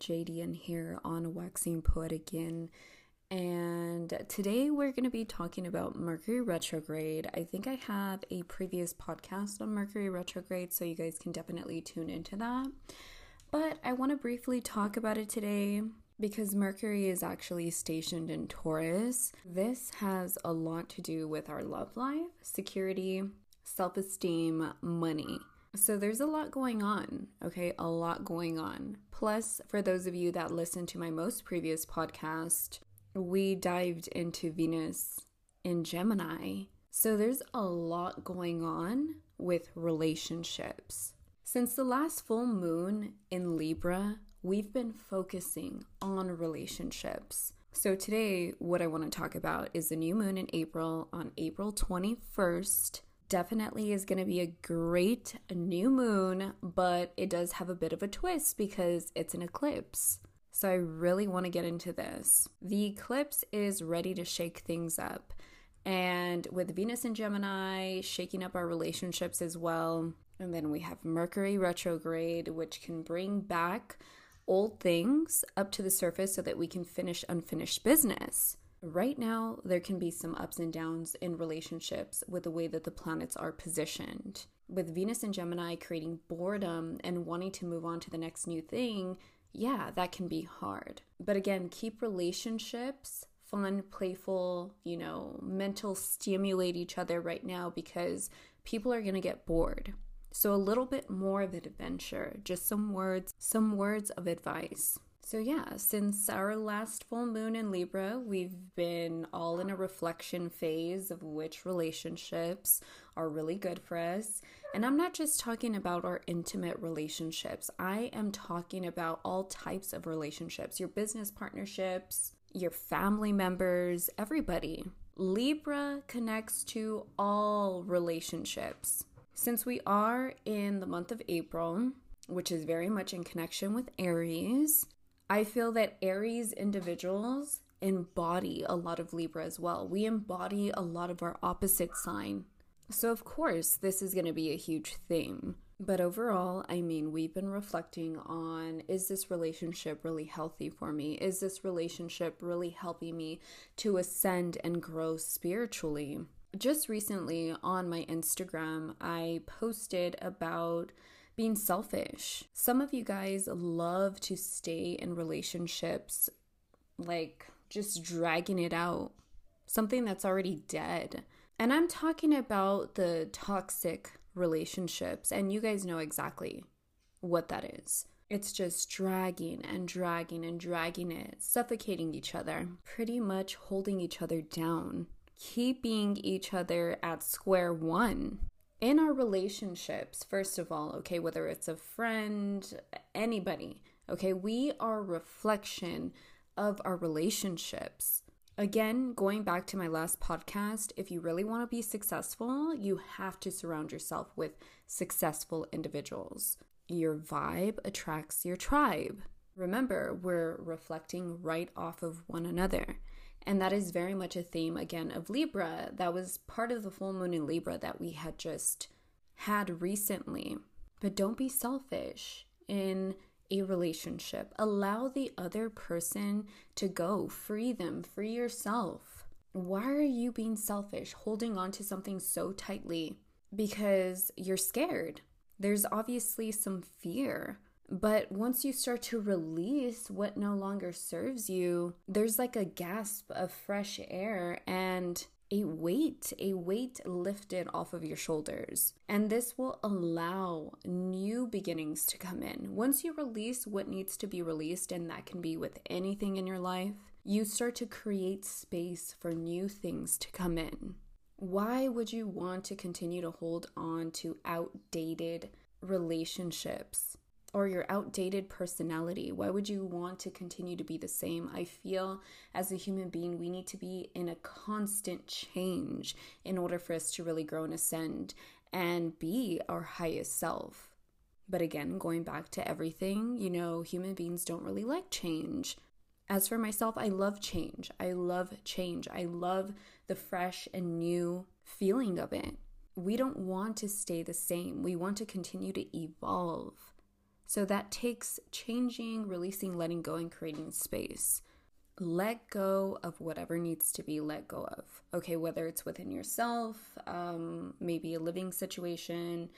JDN here on Waxing Poetic. And today we're going to be talking about Mercury retrograde. I think I have a previous podcast on Mercury retrograde, so you guys can definitely tune into that. But I want to briefly talk about it today because Mercury is actually stationed in Taurus. This has a lot to do with our love life, security, self esteem, money. So there's a lot going on, okay? A lot going on. Plus, for those of you that listened to my most previous podcast, we dived into Venus in Gemini. So there's a lot going on with relationships. Since the last full moon in Libra, we've been focusing on relationships. So, today, what I want to talk about is the new moon in April on April 21st definitely is going to be a great new moon, but it does have a bit of a twist because it's an eclipse. So I really want to get into this. The eclipse is ready to shake things up. And with Venus and Gemini shaking up our relationships as well. And then we have Mercury retrograde, which can bring back old things up to the surface so that we can finish unfinished business. Right now, there can be some ups and downs in relationships with the way that the planets are positioned. With Venus and Gemini creating boredom and wanting to move on to the next new thing, yeah, that can be hard. But again, keep relationships fun, playful, you know, mental stimulate each other right now because people are going to get bored. So a little bit more of an adventure, just some words, some words of advice. So, yeah, since our last full moon in Libra, we've been all in a reflection phase of which relationships are really good for us. And I'm not just talking about our intimate relationships, I am talking about all types of relationships your business partnerships, your family members, everybody. Libra connects to all relationships. Since we are in the month of April, which is very much in connection with Aries, I feel that Aries individuals embody a lot of Libra as well. We embody a lot of our opposite sign. So, of course, this is going to be a huge theme. But overall, I mean, we've been reflecting on is this relationship really healthy for me? Is this relationship really helping me to ascend and grow spiritually? Just recently on my Instagram, I posted about being selfish. Some of you guys love to stay in relationships like just dragging it out, something that's already dead. And I'm talking about the toxic relationships, and you guys know exactly what that is. It's just dragging and dragging and dragging it, suffocating each other, pretty much holding each other down, keeping each other at square one in our relationships, first of all, okay, whether it's a friend, anybody, okay, we are reflection of our relationships. Again, going back to my last podcast, if you really want to be successful, you have to surround yourself with successful individuals. Your vibe attracts your tribe. Remember, we're reflecting right off of one another. And that is very much a theme, again, of Libra. That was part of the full moon in Libra that we had just had recently. But don't be selfish in a relationship. Allow the other person to go. Free them. Free yourself. Why are you being selfish, holding on to something so tightly? Because you're scared. There's obviously some fear but once you start to release what no longer serves you, there's like a gasp of fresh air and a weight, a weight lifted off of your shoulders. And this will allow new beginnings to come in. Once you release what needs to be released, and that can be with anything in your life, you start to create space for new things to come in. Why would you want to continue to hold on to outdated relationships? Or your outdated personality. Why would you want to continue to be the same? I feel as a human being, we need to be in a constant change in order for us to really grow and ascend and be our highest self. But again, going back to everything, you know, human beings don't really like change. As for myself, I love change. I love change. I love the fresh and new feeling of it. We don't want to stay the same. We want to continue to evolve. So that takes changing, releasing, letting go, and creating space. Let go of whatever needs to be let go of. Okay, whether it's within yourself, um, maybe a living situation,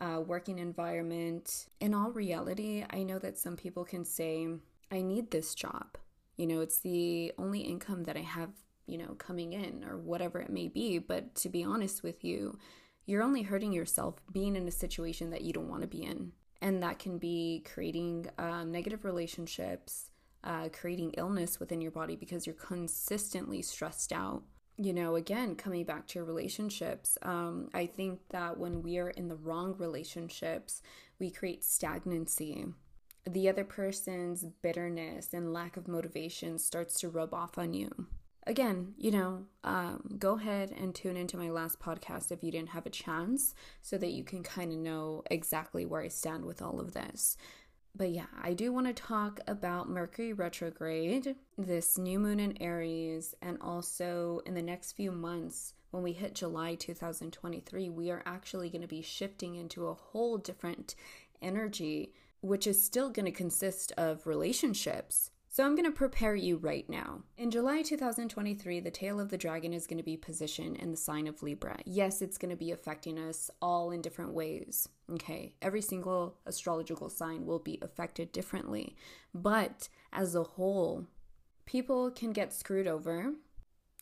uh, working environment. In all reality, I know that some people can say, I need this job. You know, it's the only income that I have, you know, coming in or whatever it may be. But to be honest with you, you're only hurting yourself being in a situation that you don't want to be in. And that can be creating um, negative relationships, uh, creating illness within your body because you're consistently stressed out. You know, again, coming back to your relationships, um, I think that when we are in the wrong relationships, we create stagnancy. The other person's bitterness and lack of motivation starts to rub off on you again, you know, um, go ahead and tune into my last podcast if you didn't have a chance so that you can kind of know exactly where I stand with all of this. But yeah, I do want to talk about Mercury retrograde, this new moon in Aries, and also in the next few months, when we hit July 2023, we are actually going to be shifting into a whole different energy, which is still going to consist of relationships so I'm going to prepare you right now. In July 2023, the tail of the dragon is going to be positioned in the sign of Libra. Yes, it's going to be affecting us all in different ways. Okay, every single astrological sign will be affected differently. But as a whole, people can get screwed over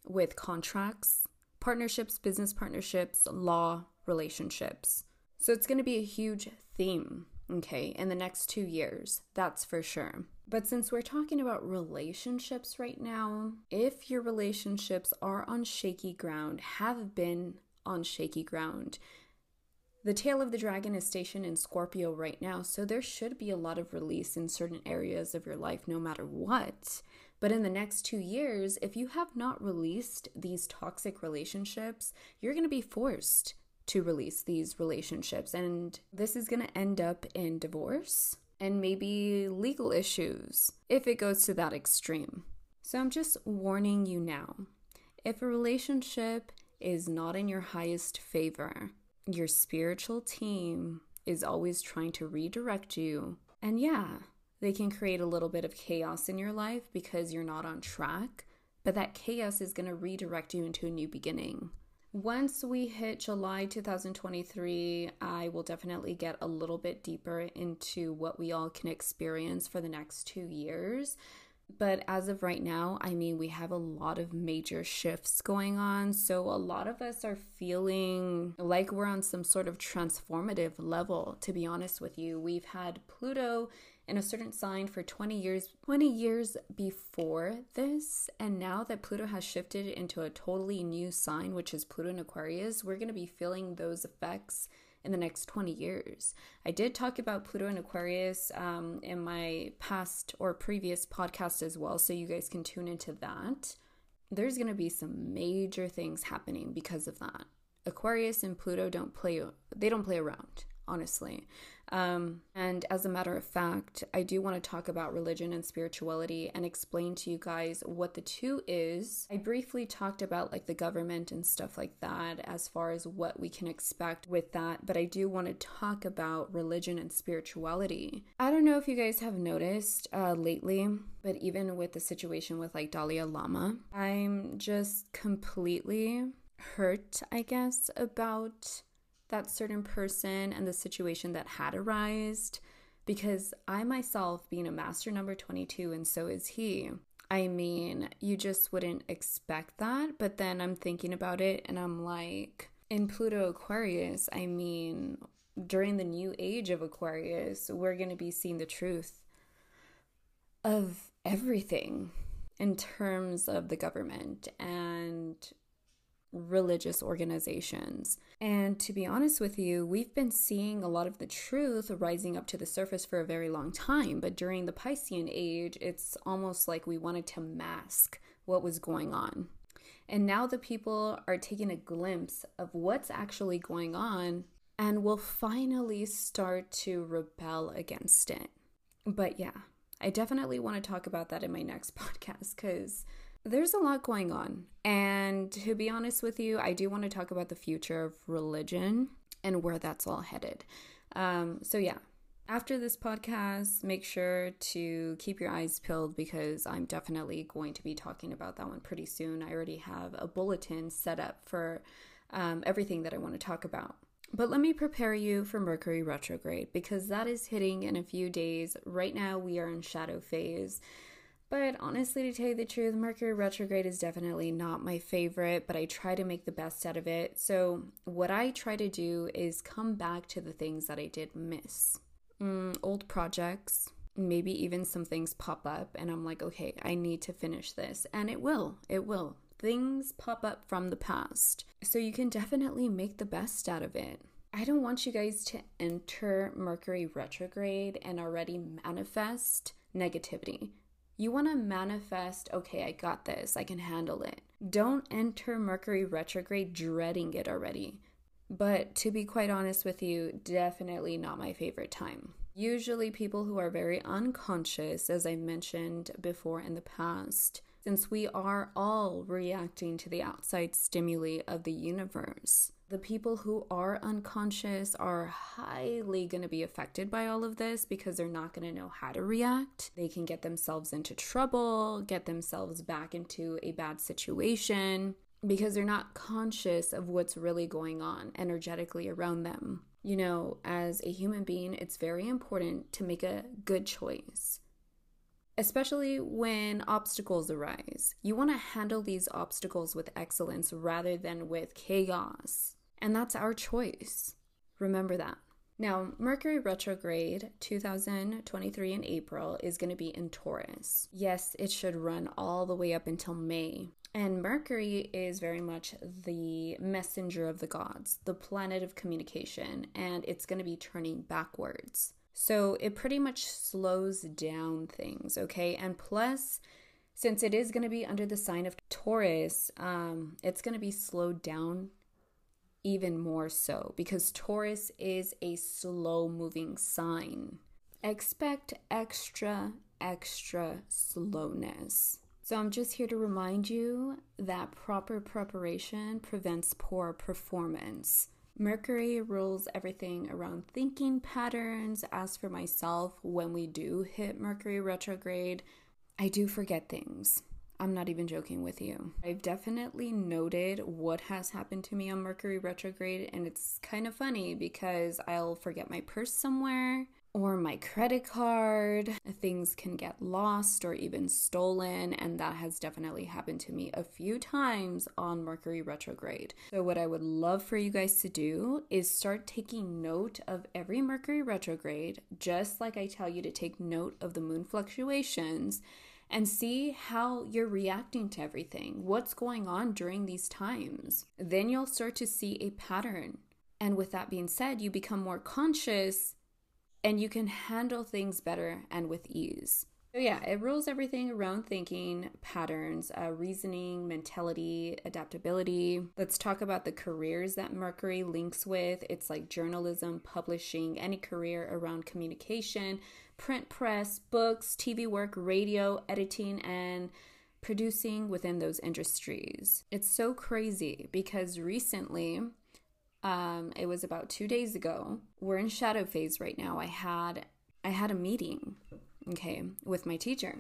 with contracts, partnerships, business partnerships, law, relationships. So it's going to be a huge theme, okay, in the next two years. That's for sure. But since we're talking about relationships right now, if your relationships are on shaky ground, have been on shaky ground, the tail of the dragon is stationed in Scorpio right now, so there should be a lot of release in certain areas of your life no matter what. But in the next two years, if you have not released these toxic relationships, you're going to be forced to release these relationships. And this is going to end up in divorce and maybe legal issues if it goes to that extreme. So I'm just warning you now. If a relationship is not in your highest favor, your spiritual team is always trying to redirect you. And yeah, they can create a little bit of chaos in your life because you're not on track, but that chaos is going to redirect you into a new beginning. Once we hit July 2023, I will definitely get a little bit deeper into what we all can experience for the next two years. But as of right now, I mean, we have a lot of major shifts going on. So a lot of us are feeling like we're on some sort of transformative level, to be honest with you. We've had Pluto in a certain sign for 20 years 20 years before this. And now that pluto has shifted into a totally new sign which is pluto in aquarius we're going to be feeling those effects in the next 20 years. I did talk about pluto in aquarius um, in my past or previous podcast as well so you guys can tune into that. There's going to be some major things happening because of that. Aquarius and pluto don't play they don't play around honestly um, and as a matter of fact, I do want to talk about religion and spirituality and explain to you guys what the two is. I briefly talked about like the government and stuff like that as far as what we can expect with that, but I do want to talk about religion and spirituality. I don't know if you guys have noticed uh, lately, but even with the situation with like Dalai Lama, I'm just completely hurt, I guess, about that certain person and the situation that had arisen because I myself, being a master number 22, and so is he, I mean, you just wouldn't expect that. But then I'm thinking about it and I'm like, in Pluto Aquarius, I mean, during the new age of Aquarius, we're going to be seeing the truth of everything in terms of the government and religious organizations. And to be honest with you, we've been seeing a lot of the truth rising up to the surface for a very long time. But during the Piscean age, it's almost like we wanted to mask what was going on. And now the people are taking a glimpse of what's actually going on and will finally start to rebel against it. But yeah, I definitely want to talk about that in my next podcast because there's a lot going on. And to be honest with you, I do want to talk about the future of religion and where that's all headed. Um, so, yeah, After this podcast, make sure to keep your eyes peeled because I'm definitely going to be talking about that one pretty soon. I already have a bulletin set up for um, everything that I want to talk about. But let me prepare you for Mercury retrograde because that is hitting in a few days. Right now, we are in shadow phase. But honestly, to tell you the truth, Mercury retrograde is definitely not my favorite, but I try to make the best out of it. So, what I try to do is come back to the things that I did miss. Mm, old projects, maybe even some things pop up, and I'm like, okay, I need to finish this. And it will, it will. Things pop up from the past. So, you can definitely make the best out of it. I don't want you guys to enter Mercury retrograde and already manifest negativity you want to manifest, okay, I got this, I can handle it. Don't enter Mercury retrograde dreading it already. But to be quite honest with you, definitely not my favorite time. Usually, people who are very unconscious, as I mentioned before in the past, since we are all reacting to the outside stimuli of the universe, the people who are unconscious are highly going to be affected by all of this because they're not going to know how to react. They can get themselves into trouble, get themselves back into a bad situation because they're not conscious of what's really going on energetically around them. You know, as a human being, it's very important to make a good choice especially when obstacles arise. You want to handle these obstacles with excellence rather than with chaos. And that's our choice. Remember that. Now, Mercury retrograde 2023 in April is going to be in Taurus. Yes, it should run all the way up until May. And Mercury is very much the messenger of the gods, the planet of communication, and it's going to be turning backwards. So it pretty much slows down things, okay? And plus, since it is going to be under the sign of Taurus, um, it's going to be slowed down even more so because Taurus is a slow moving sign. Expect extra, extra slowness. So, I'm just here to remind you that proper preparation prevents poor performance. Mercury rules everything around thinking patterns. As for myself, when we do hit Mercury retrograde, I do forget things. I'm not even joking with you. I've definitely noted what has happened to me on Mercury retrograde, and it's kind of funny because I'll forget my purse somewhere or my credit card. Things can get lost or even stolen, and that has definitely happened to me a few times on Mercury retrograde. So, what I would love for you guys to do is start taking note of every Mercury retrograde, just like I tell you to take note of the moon fluctuations and see how you're reacting to everything, what's going on during these times. Then you'll start to see a pattern. And with that being said, you become more conscious and you can handle things better and with ease. So, yeah, it rules everything around thinking, patterns, uh, reasoning, mentality, adaptability. Let's talk about the careers that Mercury links with. It's like journalism, publishing, any career around communication, print press, books, TV work, radio, editing, and producing within those industries. It's so crazy because recently, um, it was about two days ago. We're in shadow phase right now. I had I had a meeting, okay, with my teacher.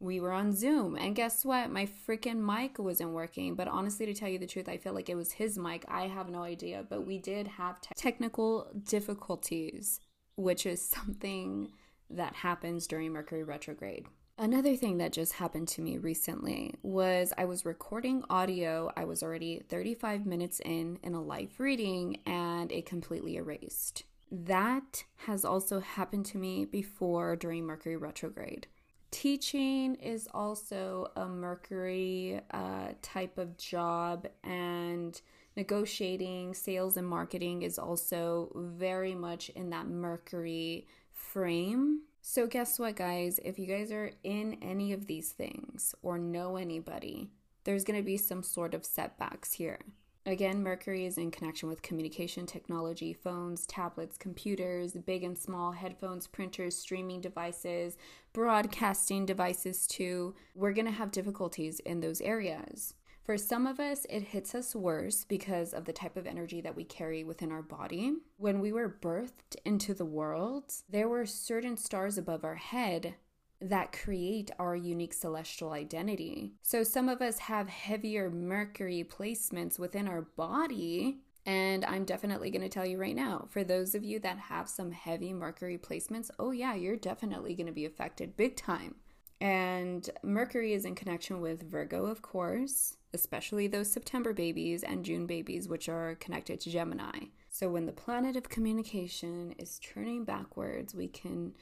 We were on Zoom, and guess what? My freaking mic wasn't working. But honestly, to tell you the truth, I feel like it was his mic. I have no idea. But we did have te- technical difficulties, which is something that happens during Mercury retrograde. Another thing that just happened to me recently was I was recording audio. I was already 35 minutes in in a live reading and it completely erased. That has also happened to me before during Mercury retrograde. Teaching is also a Mercury uh, type of job, and negotiating, sales, and marketing is also very much in that Mercury frame. So, guess what, guys? If you guys are in any of these things or know anybody, there's going to be some sort of setbacks here. Again, Mercury is in connection with communication technology, phones, tablets, computers, big and small, headphones, printers, streaming devices, broadcasting devices, too. We're going to have difficulties in those areas. For some of us, it hits us worse because of the type of energy that we carry within our body. When we were birthed into the world, there were certain stars above our head that create our unique celestial identity. So some of us have heavier Mercury placements within our body. And I'm definitely going to tell you right now, for those of you that have some heavy Mercury placements, oh yeah, you're definitely going to be affected big time. And Mercury is in connection with Virgo, of course, especially those September babies and June babies, which are connected to Gemini. So when the planet of communication is turning backwards, we can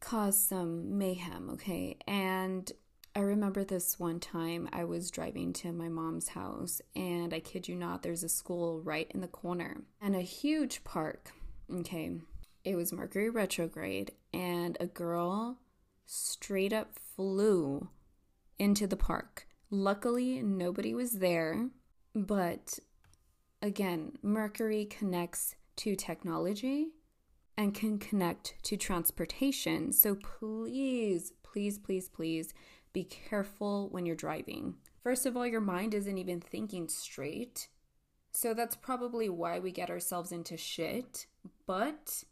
cause some mayhem, okay? And I remember this one time I was driving to my mom's house, and I kid you not, there's a school right in the corner and a huge park, okay? It was Mercury retrograde, and a girl straight up flew into the park Luckily, nobody was there, but again, Mercury connects to technology and can connect to transportation. So please, please, please, please be careful when you're driving. First of all, your mind isn't even thinking straight. So that's probably why we get ourselves into shit. But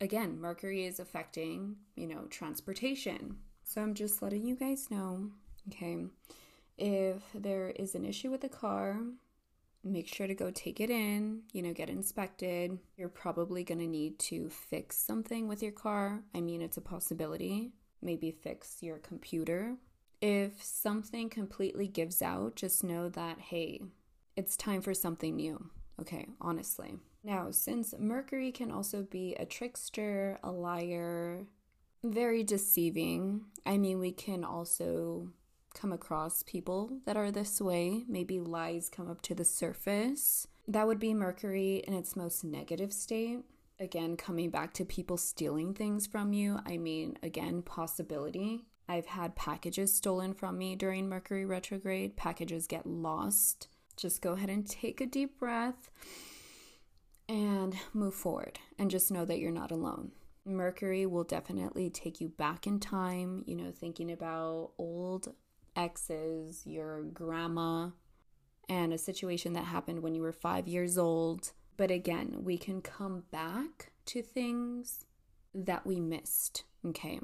again, Mercury is affecting, you know, transportation. So I'm just letting you guys know, okay? If there is an issue with the car, make sure to go take it in, you know, get inspected. You're probably going to need to fix something with your car. I mean, it's a possibility. Maybe fix your computer. If something completely gives out, just know that, hey, it's time for something new. Okay, honestly. Now, since Mercury can also be a trickster, a liar, very deceiving, I mean, we can also come across people that are this way. Maybe lies come up to the surface. That would be Mercury in its most negative state. Again, coming back to people stealing things from you, I mean, again, possibility. I've had packages stolen from me during Mercury retrograde, packages get lost. Just go ahead and take a deep breath and move forward and just know that you're not alone. Mercury will definitely take you back in time, you know, thinking about old exes, your grandma, and a situation that happened when you were five years old. But again, we can come back to things that we missed, okay?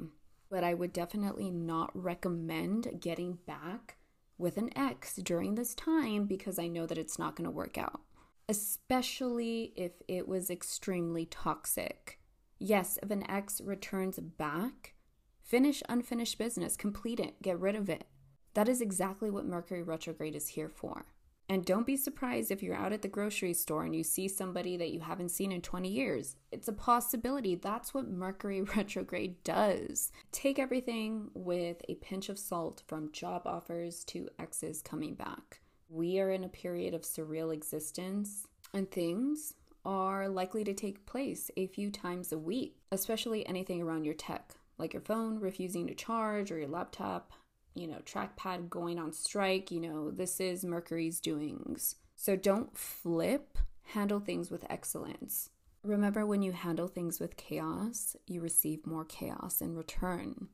But I would definitely not recommend getting back with an ex during this time because I know that it's not going to work out, especially if it was extremely toxic. Yes, if an ex returns back, finish unfinished business, complete it, get rid of it. That is exactly what Mercury retrograde is here for. And don't be surprised if you're out at the grocery store and you see somebody that you haven't seen in 20 years. It's a possibility. That's what Mercury retrograde does. Take everything with a pinch of salt from job offers to exes coming back. We are in a period of surreal existence, and things are likely to take place a few times a week, especially anything around your tech, like your phone refusing to charge or your laptop you know, trackpad going on strike. You know, this is Mercury's doings. So don't flip, handle things with excellence. Remember, when you handle things with chaos, you receive more chaos in return.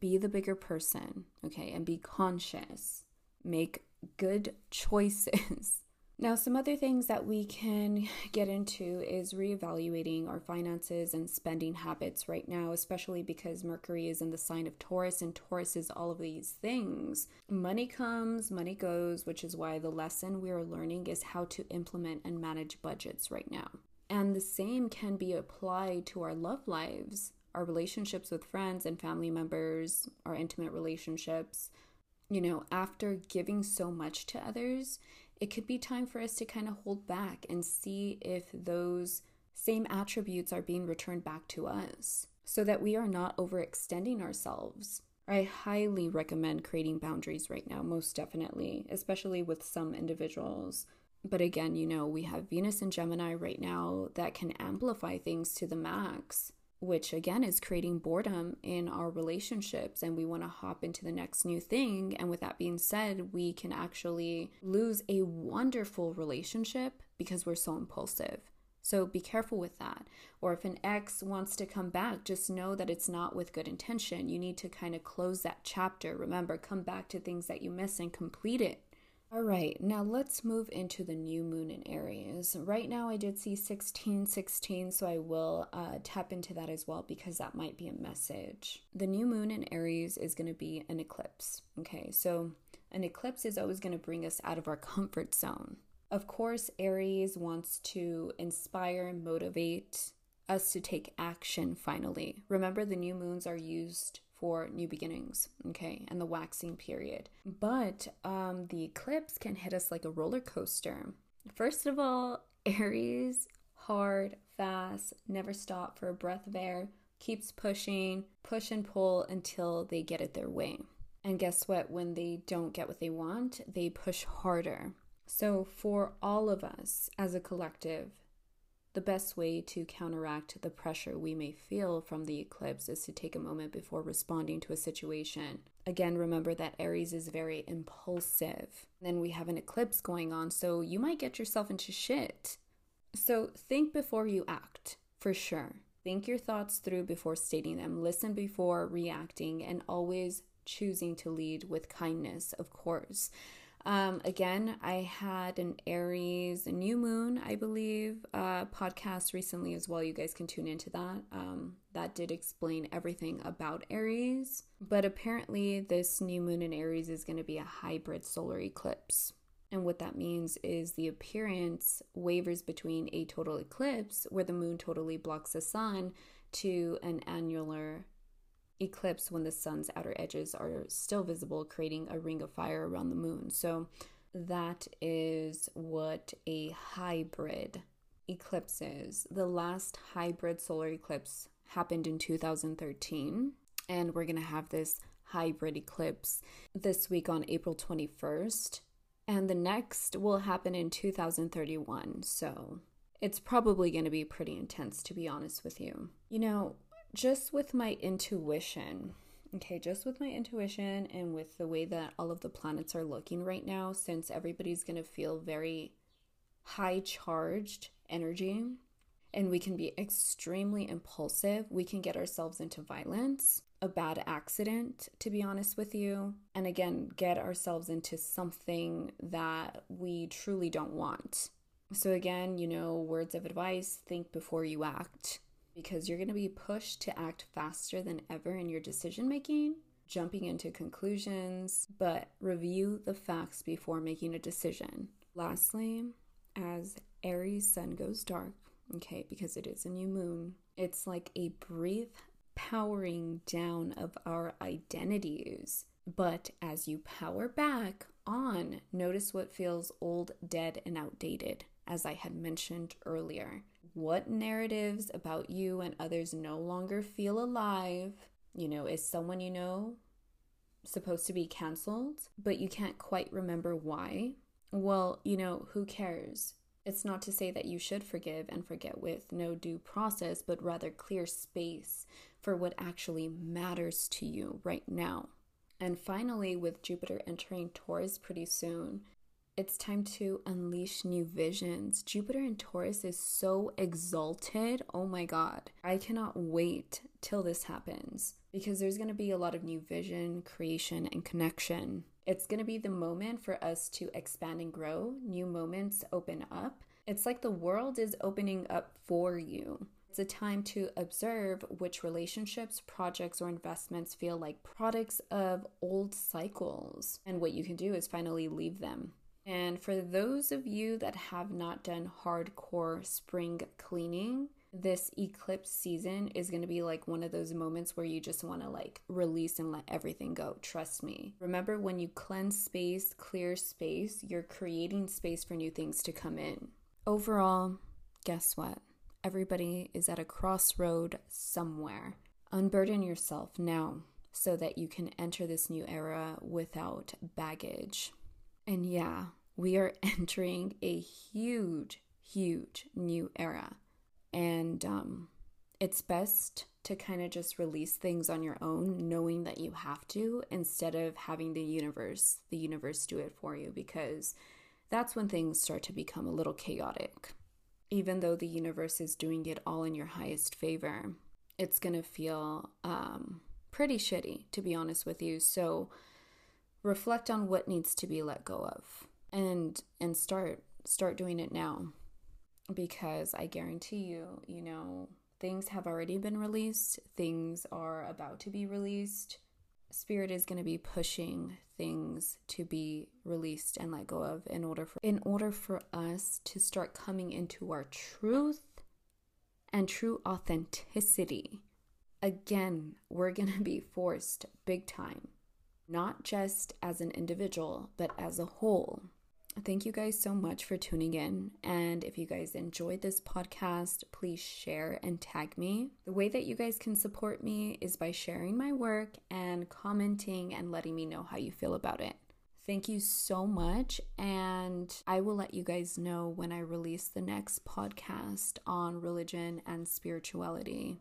Be the bigger person, okay, and be conscious. Make good choices. Now, some other things that we can get into is reevaluating our finances and spending habits right now, especially because Mercury is in the sign of Taurus, and Taurus is all of these things. Money comes, money goes, which is why the lesson we are learning is how to implement and manage budgets right now. And the same can be applied to our love lives, our relationships with friends and family members, our intimate relationships. You know, after giving so much to others, it could be time for us to kind of hold back and see if those same attributes are being returned back to us so that we are not overextending ourselves. I highly recommend creating boundaries right now, most definitely, especially with some individuals. But again, you know, we have Venus and Gemini right now that can amplify things to the max which again is creating boredom in our relationships and we want to hop into the next new thing. And with that being said, we can actually lose a wonderful relationship because we're so impulsive. So be careful with that. Or if an ex wants to come back, just know that it's not with good intention. You need to kind of close that chapter. Remember, come back to things that you miss and complete it. All right, now let's move into the new moon in Aries. Right now, I did see 1616, so I will uh, tap into that as well because that might be a message. The new moon in Aries is going to be an eclipse. Okay, so an eclipse is always going to bring us out of our comfort zone. Of course, Aries wants to inspire, motivate us to take action finally. Remember, the new moons are used for new beginnings, okay, and the waxing period. But um, the eclipse can hit us like a roller coaster. First of all, Aries, hard, fast, never stop for a breath of air, keeps pushing, push and pull until they get it their way. And guess what? When they don't get what they want, they push harder. So, for all of us as a collective, the best way to counteract the pressure we may feel from the eclipse is to take a moment before responding to a situation. Again, remember that Aries is very impulsive. Then we have an eclipse going on, so you might get yourself into shit. So think before you act, for sure. Think your thoughts through before stating them, listen before reacting, and always choosing to lead with kindness, of course. Um, again, I had an Aries, new moon, I believe, uh, podcast recently as well. You guys can tune into that. Um, that did explain everything about Aries. But apparently, this new moon in Aries is going to be a hybrid solar eclipse. And what that means is the appearance wavers between a total eclipse, where the moon totally blocks the sun, to an annular eclipse when the sun's outer edges are still visible, creating a ring of fire around the moon. So that is what a hybrid eclipse is. The last hybrid solar eclipse happened in 2013, and we're going to have this hybrid eclipse this week on April 21st. And the next will happen in 2031. So it's probably going to be pretty intense, to be honest with you. You know, just with my intuition, okay, just with my intuition and with the way that all of the planets are looking right now, since everybody's going to feel very high charged energy and we can be extremely impulsive, we can get ourselves into violence, a bad accident, to be honest with you, and again, get ourselves into something that we truly don't want. So, again, you know, words of advice think before you act because you're going to be pushed to act faster than ever in your decision making, jumping into conclusions, but review the facts before making a decision. Lastly, as Aries sun goes dark, okay, because it is a new moon, it's like a brief powering down of our identities. But as you power back on, notice what feels old, dead, and outdated, as I had mentioned earlier what narratives about you and others no longer feel alive. You know, is someone you know supposed to be canceled, but you can't quite remember why? Well, you know, who cares? It's not to say that you should forgive and forget with no due process, but rather clear space for what actually matters to you right now. And finally, with Jupiter entering Taurus pretty soon, it's time to unleash new visions. Jupiter in Taurus is so exalted. Oh my God. I cannot wait till this happens because there's going to be a lot of new vision, creation, and connection. It's going to be the moment for us to expand and grow. New moments open up. It's like the world is opening up for you. It's a time to observe which relationships, projects, or investments feel like products of old cycles. And what you can do is finally leave them and for those of you that have not done hardcore spring cleaning, this eclipse season is going to be like one of those moments where you just want to like release and let everything go. Trust me. Remember, when you cleanse space, clear space, you're creating space for new things to come in. Overall, guess what? Everybody is at a crossroad somewhere. Unburden yourself now so that you can enter this new era without baggage. And yeah, we are entering a huge, huge new era. And um, it's best to kind of just release things on your own, knowing that you have to, instead of having the universe, the universe do it for you, because that's when things start to become a little chaotic. Even though the universe is doing it all in your highest favor, it's gonna feel um, pretty shitty, to be honest with you. So reflect on what needs to be let go of and and start start doing it now because I guarantee you, you know, things have already been released, things are about to be released. Spirit is going to be pushing things to be released and let go of in order for in order for us to start coming into our truth and true authenticity. Again, we're going to be forced big time, not just as an individual, but as a whole Thank you guys so much for tuning in. And if you guys enjoyed this podcast, please share and tag me. The way that you guys can support me is by sharing my work and commenting and letting me know how you feel about it. Thank you so much. And I will let you guys know when I release the next podcast on religion and spirituality.